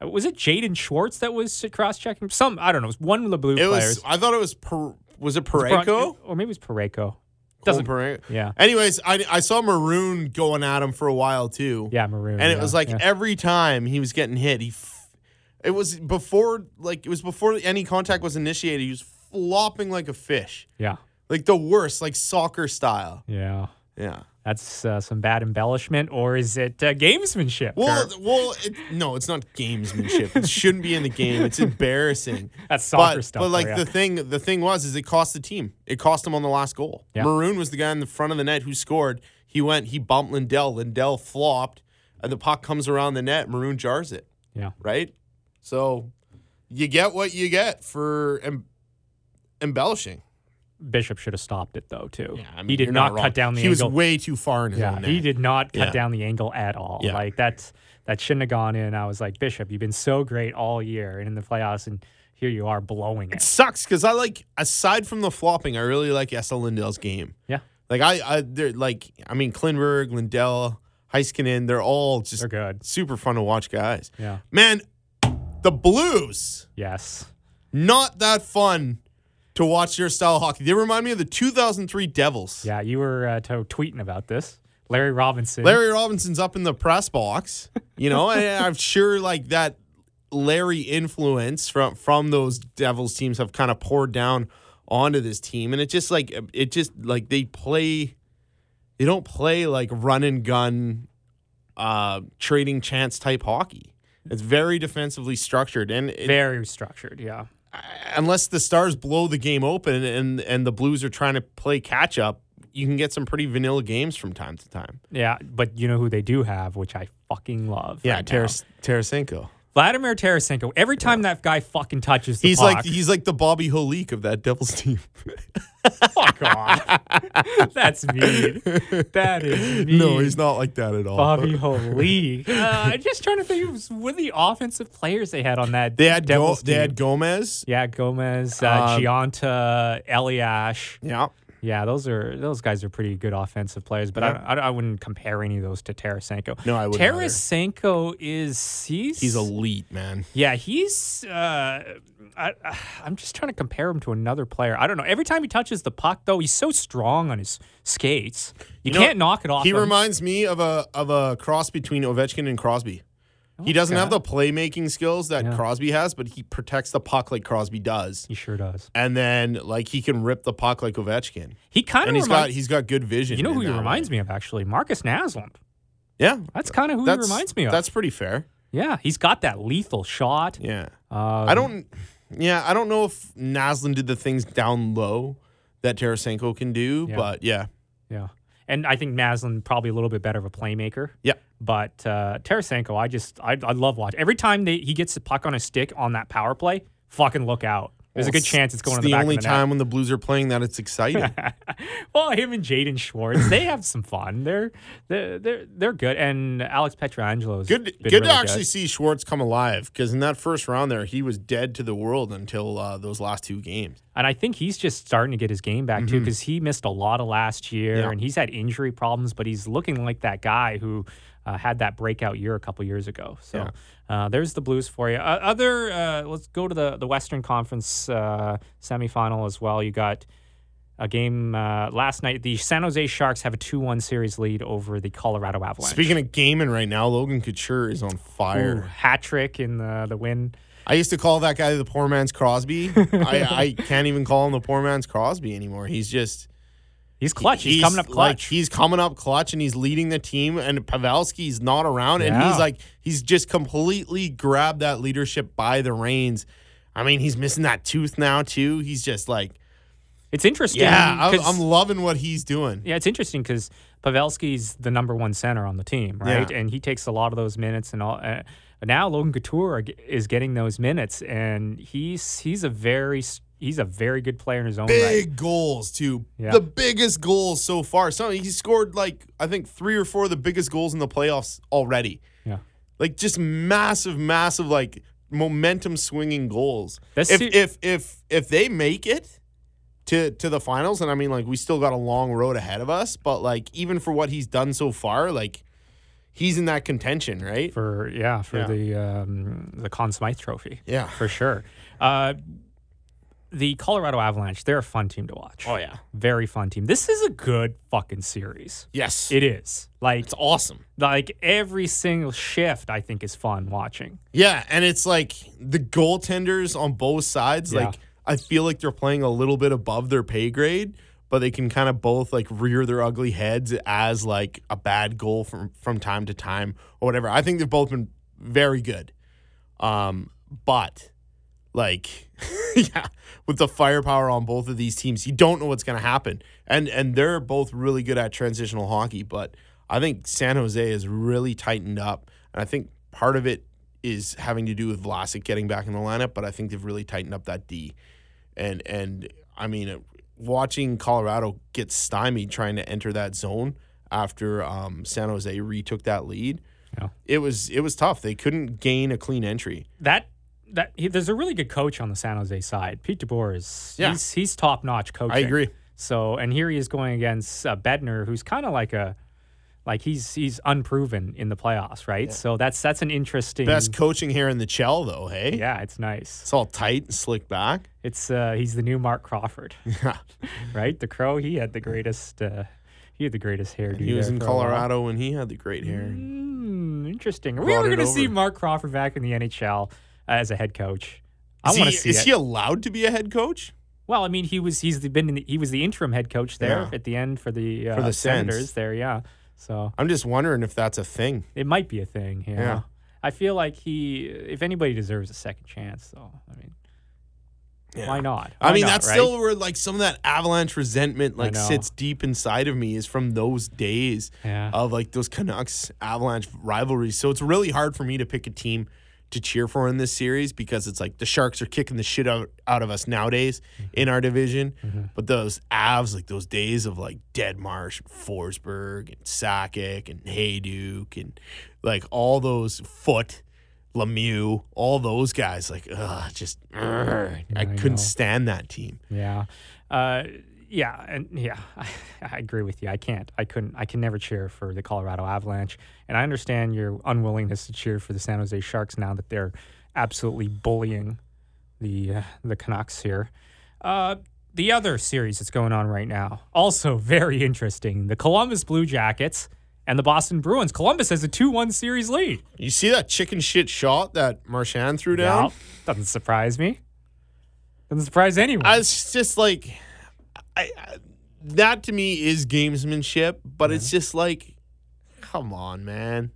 was it Jaden Schwartz that was cross checking? Some I don't know, it was one of the blue It players. was. I thought it was. Per, was it Parayko? Or maybe it was Parayko. Doesn't Parayko? Yeah. Anyways, I I saw Maroon going at him for a while too. Yeah, Maroon. and it yeah, was like yeah. every time he was getting hit, he. F- it was before like it was before any contact was initiated. He was flopping like a fish, Yeah. like the worst, like soccer style. Yeah. Yeah. That's uh, some bad embellishment, or is it uh, gamesmanship? Well, Kurt? well, it, no, it's not gamesmanship. it shouldn't be in the game. It's embarrassing. That's soccer but, stuff. But like the thing, the thing was, is it cost the team. It cost them on the last goal. Yeah. Maroon was the guy in the front of the net who scored. He went, he bumped Lindell. Lindell flopped, and the puck comes around the net. Maroon jars it. yeah. Right. So you get what you get for em- embellishing. Bishop should have stopped it though too. I mean, he did you're not, cut down the He angle. was way too far in his yeah, he did not cut Yeah. down the angle at all. Yeah. Like that's that shouldn't have gone in. I was like, Bishop, you've been so great all year and in the playoffs, and here you are blowing it. sucks because I like aside from the flopping, I really like Esa Lindell's game. Yeah, Like I, I they're like I mean Klingberg, Lindell, Heiskanen, they're all just they're good. super fun to watch guys. Yeah. Man, the Blues Yes. not that fun to watch your style of hockey. They remind me of the 2003 Devils. Yeah, you were uh, tweeting about this. Larry Robinson. Larry Robinson's up in the press box, you know, and I'm sure like that Larry influence from from those Devils teams have kind of poured down onto this team, and it just like it just like they play, they don't play like run and gun, uh, trading chance type hockey. It's very defensively structured, and it, Very structured. Yeah. Unless the Stars blow the game open and and the Blues are trying to play catch up, you can get some pretty vanilla games from time to time. Yeah, but you know who they do have, which I fucking love. Yeah, right? Taras- Tarasenko. Vladimir Tarasenko. Every time that guy fucking touches the He's puck, like he's like the Bobby Holik of that Devils team. fuck off. That's mean. That is mean. no, he's not like that at all. Bobby Holy. Uh, I'm just trying to think of what the offensive players they had on that. They had Go- Devils they team. had Gomez. yeah, Gomez, uh, Um, Gionta, Elias. Yeah. Yeah, those are those guys are pretty good offensive players, but Yeah. I, I, I wouldn't compare any of those to Tarasenko. No, I wouldn't either. Tarasenko is he's He's elite, man. Yeah, he's. Uh, I, I'm just trying to compare him to another player. I don't know. Every time he touches the puck, though, he's so strong on his skates. You, know, can't knock it off. He him. reminds me of a of a cross between Ovechkin and Crosby. He doesn't have the playmaking skills that Yeah. Crosby has, but he protects the puck like Crosby does. He sure does. And then like he can rip the puck like Ovechkin. He kind And of he's got he's got good vision. you know who he reminds way. me of actually? Marcus Naslund. Yeah. That's kind of who That's, he reminds me of. That's pretty fair. yeah, he's got that lethal shot. Yeah. Um, I don't. Yeah, I don't know if Naslund did the things down low that Tarasenko can do, Yeah. but yeah, Yeah, and I think Naslund probably a little bit better of a playmaker. yeah, But uh, Tarasenko, I just I, I love watching. Every time they, he gets the puck on a stick on that power play, fucking look out. There's a good chance it's going It's to the, the back only of the time when the Blues are playing that it's exciting. Well, him and Jaden Schwartz, they have some fun. They're they're they're, they're good. And Alex Pietrangelo good, good to actually see Schwartz come alive because in that first round there, he was dead to the world until uh, those last two games. And I think he's just starting to get his game back too because he missed a lot of last year Mm-hmm. Yeah. and he's had injury problems, but he's looking like that guy who uh, had that breakout year a couple years ago. So uh, there's the Blues for you. Uh, other, uh, let's go to the, the Western Conference uh, semifinal as well. You got a game uh, last night. The San Jose Sharks have a 2 1 series lead over the Colorado Avalanche. Speaking of gaming right now, Logan Couture is on fire. hat trick in the, the win. I used to call that guy the poor man's Crosby. I, I can't even call him the poor man's Crosby anymore. He's just He's clutch. He's, coming up Like, clutch. he's coming up clutch and he's leading the team. And Pavelski's not around, and he's like he's just completely grabbed that leadership by the reins. I mean, he's missing that tooth now too. He's just like, it's interesting. yeah, I'm, loving what he's doing. Yeah, it's interesting because Pavelski's the number one center on the team, right? Yeah. And he takes a lot of those minutes and all. Uh, now Logan Couture is getting those minutes, and he's he's a very he's a very good player in his own Big right. goals too. Yeah. The biggest goals so far. So he scored like I think three or four of the biggest goals in the playoffs already. Yeah, like just massive, massive, like momentum swinging goals. That's if, ser- if if if they make it to to the finals, and I mean, like we still got a long road ahead of us, but like even for what he's done so far, like he's in that contention, right? for yeah for Yeah. the um, the Conn Smythe Trophy. Yeah. for sure. Uh, the Colorado Avalanche, they're a fun team to watch. Oh yeah. very fun team. This is a good fucking series. Yes. It is like it's awesome. like every single shift. I think is fun watching. Yeah, and it's like the goaltenders on both sides, Yeah. like I feel like they're playing a little bit above their pay grade, but they can kind of both like rear their ugly heads as like a bad goal from from time to time or whatever. I think they've both been very good. Um, but like yeah, with the firepower on both of these teams, you don't know what's going to happen. And and they're both really good at transitional hockey, but I think San Jose has really tightened up, and I think part of it is having to do with Vlasic getting back in the lineup, but I think they've really tightened up that D. And and I mean, watching Colorado get stymied trying to enter that zone after um, San Jose retook that lead. Yeah. It was it was tough. They couldn't gain a clean entry. That that he, there's a really good coach on the San Jose side. Pete DeBoer is Yeah. he's he's top notch coaching. I agree. So and here he is going against uh, Bednar, who's kind of like a like he's he's unproven in the playoffs, right? So that's that's an interesting. Best coaching here in the Chell though, hey? Yeah, it's nice. It's all tight and slick back. It's uh he's the new Marc Crawford, Yeah. right? The Crow, he had the greatest. uh he had the greatest hair. He was in a while. Colorado when he had the great hair. Hmm, interesting. Are we ever going to see. Marc Crawford back in the NHL as a head coach? I Is, want he, to see is it. he allowed to be a head coach? Well, I mean, he was he's the, been in the, he was the interim head coach there Yeah. at the end for the uh, For the. Senators there, yeah. So I'm just wondering if that's a thing. it might be a thing. Yeah. Yeah. I feel like he, if anybody deserves a second chance, though, I mean, why not? I mean, not, that's right? still where like some of that avalanche resentment like sits deep inside of me is from those days Yeah. of like those Canucks avalanche rivalries. So it's really hard for me to pick a team to cheer for in this series because it's like the Sharks are kicking the shit out, out of us nowadays Mm-hmm. in our division. But those Avs, like those days of like Deadmarsh, and Forsberg, and Sakic, and Hejduk, and like all those Foote, Lemieux, all those guys, like, ugh, just, ugh, I, I couldn't stand that team. Yeah. Uh, yeah, and yeah, I, I agree with you. I can't. I couldn't. I can never cheer for the Colorado Avalanche, and I understand your unwillingness to cheer for the San Jose Sharks now that they're absolutely bullying the uh, the Canucks here. Uh, the other series that's going on right now, also very interesting. The Columbus Blue Jackets and the Boston Bruins. Columbus has a two-one series lead. You see that chicken shit shot that Marchand threw down? Doesn't surprise me. Doesn't surprise anyone. I, it's just like, I, I that to me is gamesmanship, but it's just like, come on, man.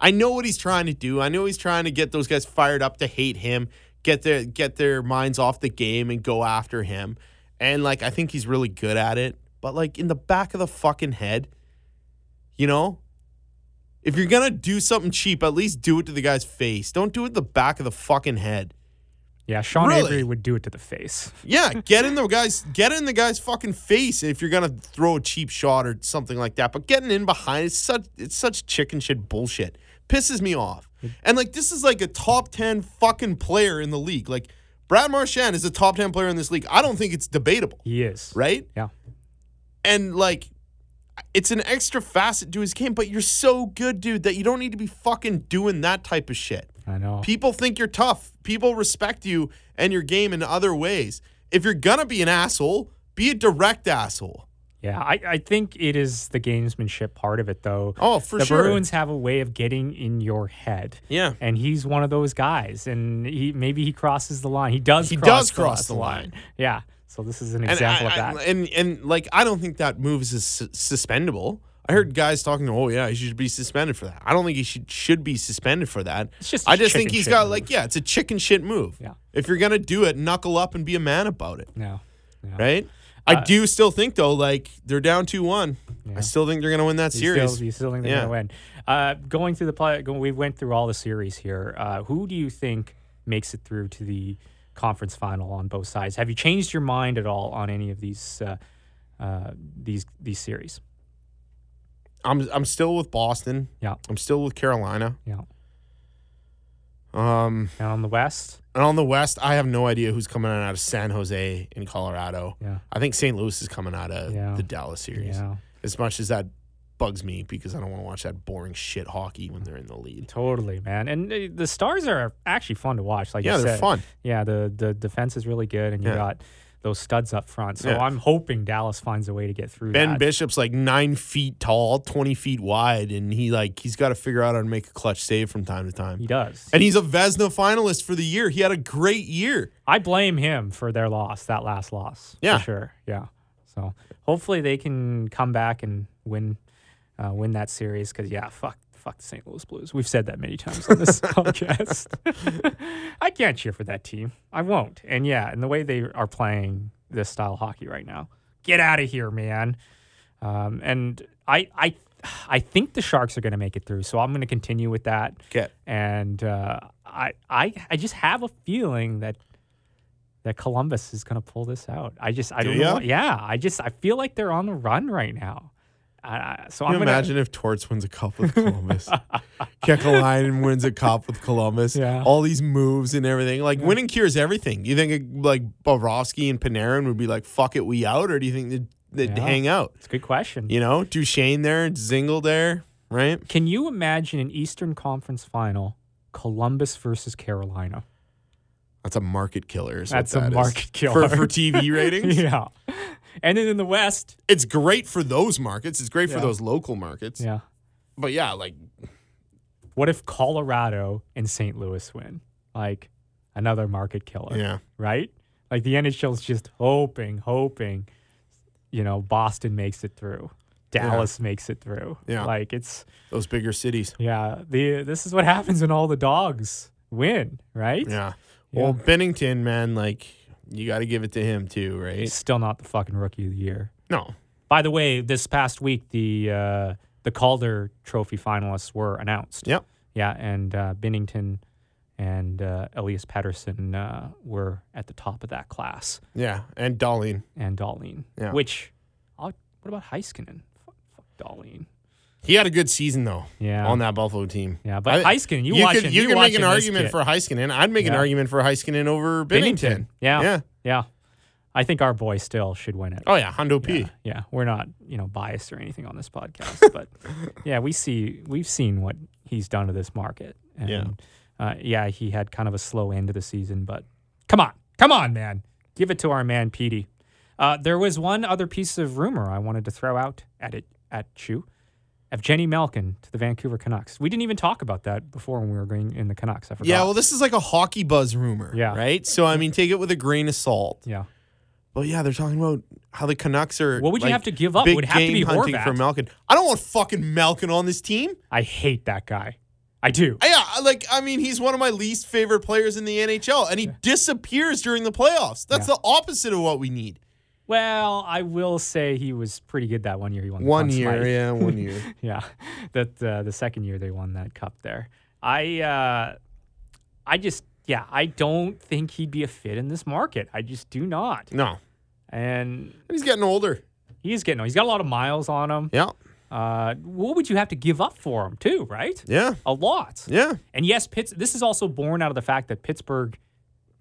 I know what he's trying to do. I know he's trying to get those guys fired up to hate him, get their get their minds off the game and go after him. And like I think he's really good at it. But like in the back of the fucking head, you know? If you're gonna do something cheap, at least do it to the guy's face. Don't do it the back of the fucking head. Yeah, Sean Really? Avery would do it to the face. Yeah, get in the guy's get in the guy's fucking face if you're gonna throw a cheap shot or something like that. But getting in behind it's such it's such chicken shit bullshit. Pisses me off. And like this is like a top ten fucking player in the league. Like Brad Marchand is a top ten player in this league. I don't think it's debatable, He is. right? Yeah. And like it's an extra facet to his game, but you're so good, dude, that you don't need to be fucking doing that type of shit. I know. People think you're tough. People respect you and your game in other ways. If you're gonna be an asshole, be a direct asshole. Yeah, I, I think it is the gamesmanship part of it, though. Oh, for the sure. The Bruins have a way of getting in your head. Yeah. And he's one of those guys. And he maybe he crosses the line. He does He cross, does cross the line. Yeah. So this is an And, example I- of that. I- and and like I don't think that move is sus- suspendable. I heard guys talking. Oh yeah, he should be suspended for that. I don't think he should should be suspended for that. It's just I just think he's got move. like yeah, it's a chicken shit move. Yeah. If you're gonna do it, knuckle up and be a man about it. no. Yeah. Right. Uh, I do still think though, like they're down two one. I still think they're gonna win that You series. Still, you still think they're Yeah. going to win. Uh, going through the play, go, we went through all the series here. Uh, who do you think makes it through to the conference final on both sides? Have you changed your mind at all on any of these uh, uh, these these series? I'm I'm still with Boston. Yeah, I'm still with Carolina. yeah. Um, And on the West, and on the West, I have no idea who's coming out of San Jose in Colorado. Yeah. I think St. Louis is coming out of Yeah. the Dallas series. yeah, As much as that bugs me because I don't want to watch that boring shit hockey when they're in the lead. totally, man. And uh, the Stars are actually fun to watch. Like Yeah, they're said. fun. Yeah, the the defense is really good, and you Yeah. got those studs up front. So Yeah. I'm hoping Dallas finds a way to get through. Ben that. Bishop's like nine feet tall, twenty feet wide, and he like he's got to figure out how to make a clutch save from time to time. he does. And he's a Vezina finalist for the year. He had a great year. I blame him for their loss, that last loss. Yeah. For sure. Yeah. So hopefully they can come back and win uh, win that series because yeah, fuck fuck the St. Louis Blues. We've said that many times on this podcast. Can't cheer for that team. I won't. And yeah, and the way they are playing this style of hockey right now. Get out of here, man. Um, and I I I think the Sharks are going to make it through. So I'm going to continue with that Okay. and uh, I, I I just have a feeling that that Columbus is going to pull this out. I just, I Do don't know. what- yeah, I just, I feel like they're on the run right now. Uh, so Can I'm you gonna imagine if Torts wins a cup with Columbus? Kekalainen wins a cup with Columbus. Yeah. All these moves and everything. Like winning cures everything. You think like Bobrovsky and Panarin would be like, fuck it, we out? Or do you think they'd, they'd Yeah. hang out? It's a good question. You know, Duchene there, Dzingel there, right? Can you imagine an Eastern Conference final, Columbus versus Carolina? That's a market killer. is That's a that is. market killer. For, for TV ratings? yeah. And then in the West, It's great for those markets. It's great for those local markets. yeah. But yeah, like, What if Colorado and St. Louis win? Like another market killer. yeah. right? Like the NHL's just hoping, hoping, you know, Boston makes it through, Dallas makes it through. Yeah. like it's Those bigger cities. yeah. The this is what happens when all the dogs win, right? Yeah. Well, Binnington, man, like, you got to give it to him too, right? He's still not the fucking rookie of the year. No. By the way, this past week the uh, the Calder Trophy finalists were announced. Yep. Yeah, and uh, Binnington and uh, Elias Pettersson uh, were at the top of that class. Yeah. And Dahlin. and Dahlin. Yeah. Which, I'll, what about Heiskanen? Fuck, fuck Dahlin. He had a good season though. Yeah. On that Buffalo team. Yeah, but Heiskanen, you you watching- could you you could make an argument for Heiskanen. I'd make an argument for Heiskanen over Binnington. Binnington. Yeah. Yeah. Yeah. I think our boy still should win it. Oh yeah, Hondo P. Yeah, yeah, we're not, you know, biased or anything on this podcast, but yeah, we see we've seen what he's done to this market. And, Yeah. uh, yeah, he had kind of a slow end to the season, but come on, come on, man, give it to our man Petey. Uh, there was one other piece of rumor I wanted to throw out at it at you. Of Jenny Malkin to the Vancouver Canucks. We didn't even talk about that before when we were going in the Canucks. I forgot. Yeah, well, this is like a hockey buzz rumor. Yeah. Right? So I mean take it with a grain of salt. yeah. But yeah, they're talking about how the Canucks are What would you like, have to give up? Big would have to be hunting Horvat. for Malkin. I don't want fucking Malkin on this team. I hate that guy. I do. Uh, yeah, like I mean, he's one of my least favorite players in the NHL, and he disappears during the playoffs. That's Yeah. the opposite of what we need. Well, I will say he was pretty good that one year. He won One year, Smythe. yeah, one year. yeah. That uh, the second year they won that cup there. I uh, I just yeah, I don't think he'd be a fit in this market. I just do not. No, And he's getting older. he's getting he's got a lot of miles on him. Yeah, Uh, what would you have to give up for him too? Right? yeah, A lot. yeah, And yes, Pitts. This is also born out of the fact that Pittsburgh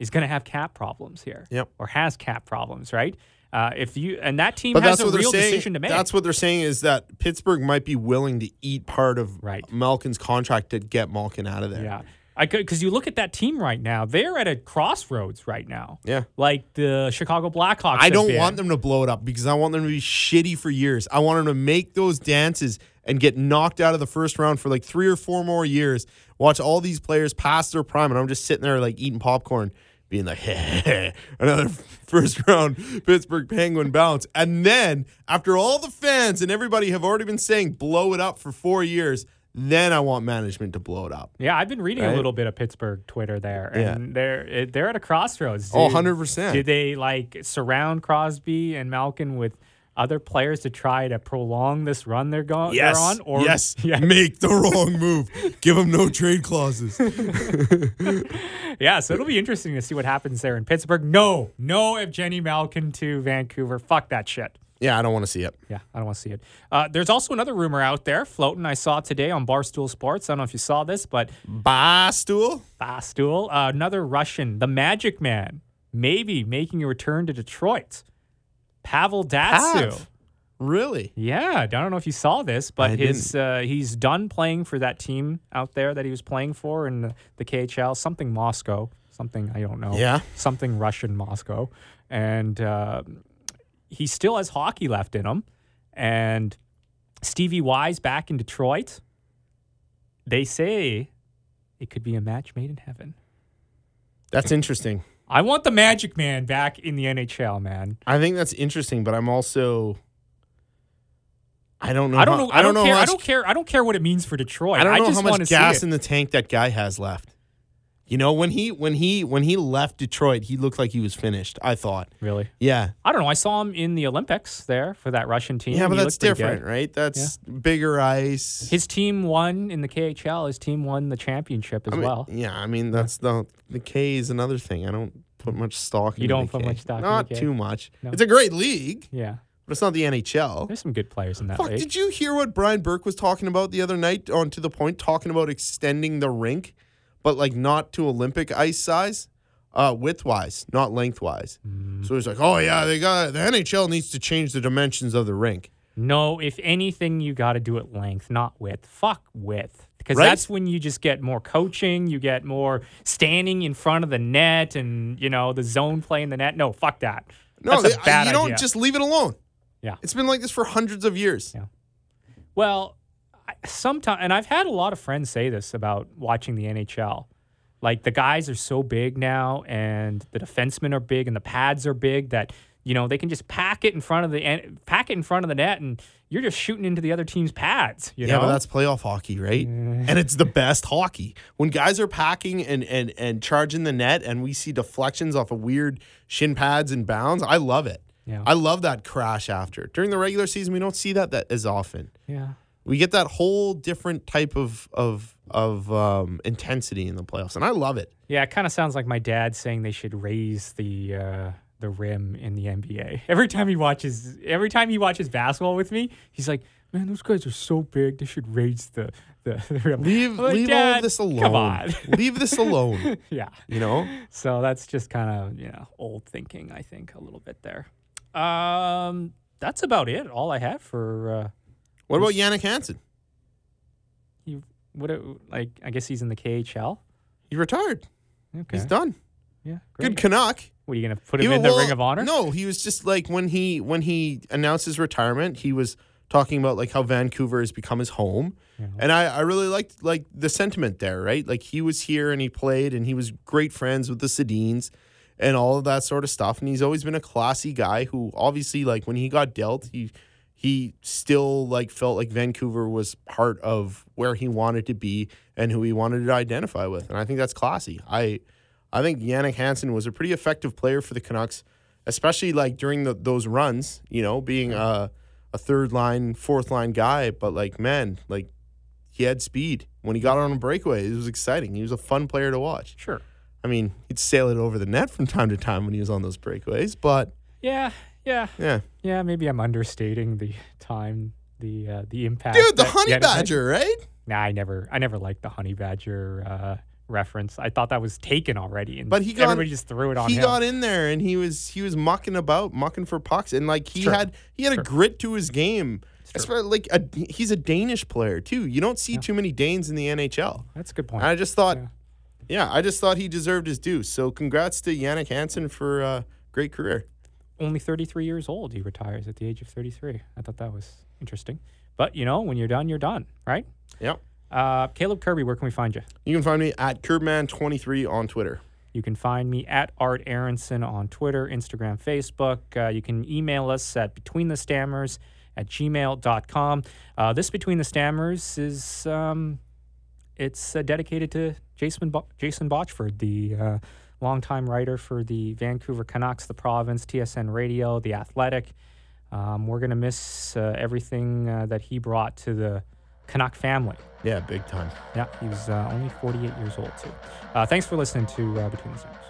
is going to have cap problems here. Yep. Or has cap problems, right? Uh, if you and that team But has a real saying. decision to make. That's what they're saying is that Pittsburgh might be willing to eat part of Right. Malkin's contract to get Malkin out of there. Yeah. I could because you look at that team right now, they're at a crossroads right now. Yeah. Like the Chicago Blackhawks. I don't been. want them to blow it up because I want them to be shitty for years. I want them to make those dances and get knocked out of the first round for like three or four more years. Watch all these players pass their prime, and I'm just sitting there like eating popcorn, being like, hey, another first round Pittsburgh Penguin bounce. And then after all the fans and everybody have already been saying blow it up for four years, then I want management to blow it up. Yeah, I've been reading a little bit of Pittsburgh Twitter there, Yeah. and they're they're at a crossroads. Oh, 100%. Did they like surround Crosby and Malkin with other players to try to prolong this run they're going Yes. they're on? Or yes. yeah, Make the wrong move. Give them no trade clauses. yeah. So it'll be interesting to see what happens there in Pittsburgh. No, no, if Jenny Malkin to Vancouver. Fuck that shit. yeah, I don't want to see it. Yeah, I don't want to see it. Uh, there's also another rumor out there floating. I saw today on Barstool Sports. I don't know if you saw this, but Barstool? Barstool, uh, another Russian, the Magic Man, maybe making a return to Detroit. Pavel Datsyuk. Pav. Really? Yeah, I don't know if you saw this, but I his uh, he's done playing for that team out there that he was playing for in the, the KHL, something Moscow, something I don't know, Yeah. something Russian Moscow, and uh, he still has hockey left in him. And Stevie Y's back in Detroit. They say it could be a match made in heaven. That's interesting. I want the Magic Man back in the NHL, man. I think that's interesting, but I'm also I don't know. I don't how- know. I, don't, know care. how I don't care. I don't care what it means for Detroit. I don't know just how want much gas in the tank that guy has left. You know, when he when he when he left Detroit, he looked like he was finished. I thought. Really? Yeah. I don't know. I saw him in the Olympics there for that Russian team. Yeah, but He that's different, right? That's bigger ice. His team won in the KHL. His team won the championship as I mean, well. Yeah, I mean that's the the K is another thing. I don't put much stock. You don't put K. much stock in the Not too much. No. It's a great league, Yeah. but it's not the NHL. There's some good players in that Fuck, league. did you hear what Brian Burke was talking about the other night on To the Point, talking about extending the rink, but like not to Olympic ice size, uh, width wise, not lengthwise. Mm. So he's like, oh yeah, they got the NHL needs to change the dimensions of the rink. No, if anything, you got to do it length, not width. Fuck width. Because Right? that's when you just get more coaching, you get more standing in front of the net and, you know, the zone play in the net. No, fuck that. No, that's a they- bad you don't just leave it alone. Yeah. It's been like this for hundreds of years. Yeah. Well, sometimes, and I've had a lot of friends say this about watching the NHL. Like the guys are so big now, and the defensemen are big, and the pads are big that you know they can just pack it in front of the pack it in front of the net, and you're just shooting into the other team's pads. You Yeah, know, but that's playoff hockey, right? And it's the best hockey. When guys are packing and and and charging the net and we see deflections off of weird shin pads and bounds, I love it. Yeah. I love that crash after. During the regular season, we don't see that that as often. yeah. We get that whole different type of of of um, intensity in the playoffs, and I love it. Yeah, it kind of sounds like my dad saying they should raise the uh, the rim in the NBA. Every time he watches, every time he watches basketball with me, he's like, "Man, those guys are so big. They should raise the the, the rim." Leave like, leave all of this alone. Come on. leave this alone. yeah. You know. So that's just kind of you know old thinking. I think a little bit there. Um, that's about it. All I have for uh, What about Jannik Hansen? you. What it- like? I guess he's in the KHL. He retired. Okay. He's done. Yeah. Good Canuck. What are you gonna put him He- in the Ring of Honor? No, he was just like when he when he announced his retirement, he was talking about like how Vancouver has become his home. And I, I really liked like the sentiment there, right? Like he was here and he played and he was great friends with the Sedins and all of that sort of stuff. And he's always been a classy guy who obviously like when he got dealt, he he still like felt like Vancouver was part of where he wanted to be and who he wanted to identify with. And I think that's classy. I I think Jannik Hansen was a pretty effective player for the Canucks, especially like during the, those runs, you know, being a, a third line, fourth line guy. But like, man, like he had speed. When he got on a breakaway, it was exciting. He was a fun player to watch. Sure. I mean, he'd sail it over the net from time to time when he was on those breakaways, but Yeah. Yeah. yeah. Yeah, maybe I'm understating the time, the uh, the impact. Dude, the honey badger, right? Nah, I never, I never liked the honey badger uh, reference. I thought that was taken already, and But he got- everybody just threw it on he him. got in there and he was he was mucking about, mucking for pucks, and like he Sure. had he had Sure. a grit to his game. Especially like a, he's a Danish player too. You don't see too many Danes in the NHL. That's a good point. And I just thought, Yeah. yeah. I just thought he deserved his due. So congrats to Jannik Hansen for a great career. Only 33 years old. He retires at the age of 33. I thought that was interesting. But you know, when you're done, you're done, right? Yep. Uh, Caleb Kirby, where can we find you? You can find me at Curbman23 on Twitter. You can find me at Art Aronson on Twitter, Instagram, Facebook. Uh, you can email us at betweenthestammers at gmail.com. Uh, this Between the Stammers is um, it's uh, dedicated to Jason, Bo- Jason Botchford, the uh, longtime writer for the Vancouver Canucks, the province, TSN Radio, The Athletic. Um, we're going to miss uh, everything uh, that he brought to the Canuck family. Yeah, big time. Yeah, he was uh, only 48 years old, too. Uh, thanks for listening to uh, Between the Stammers.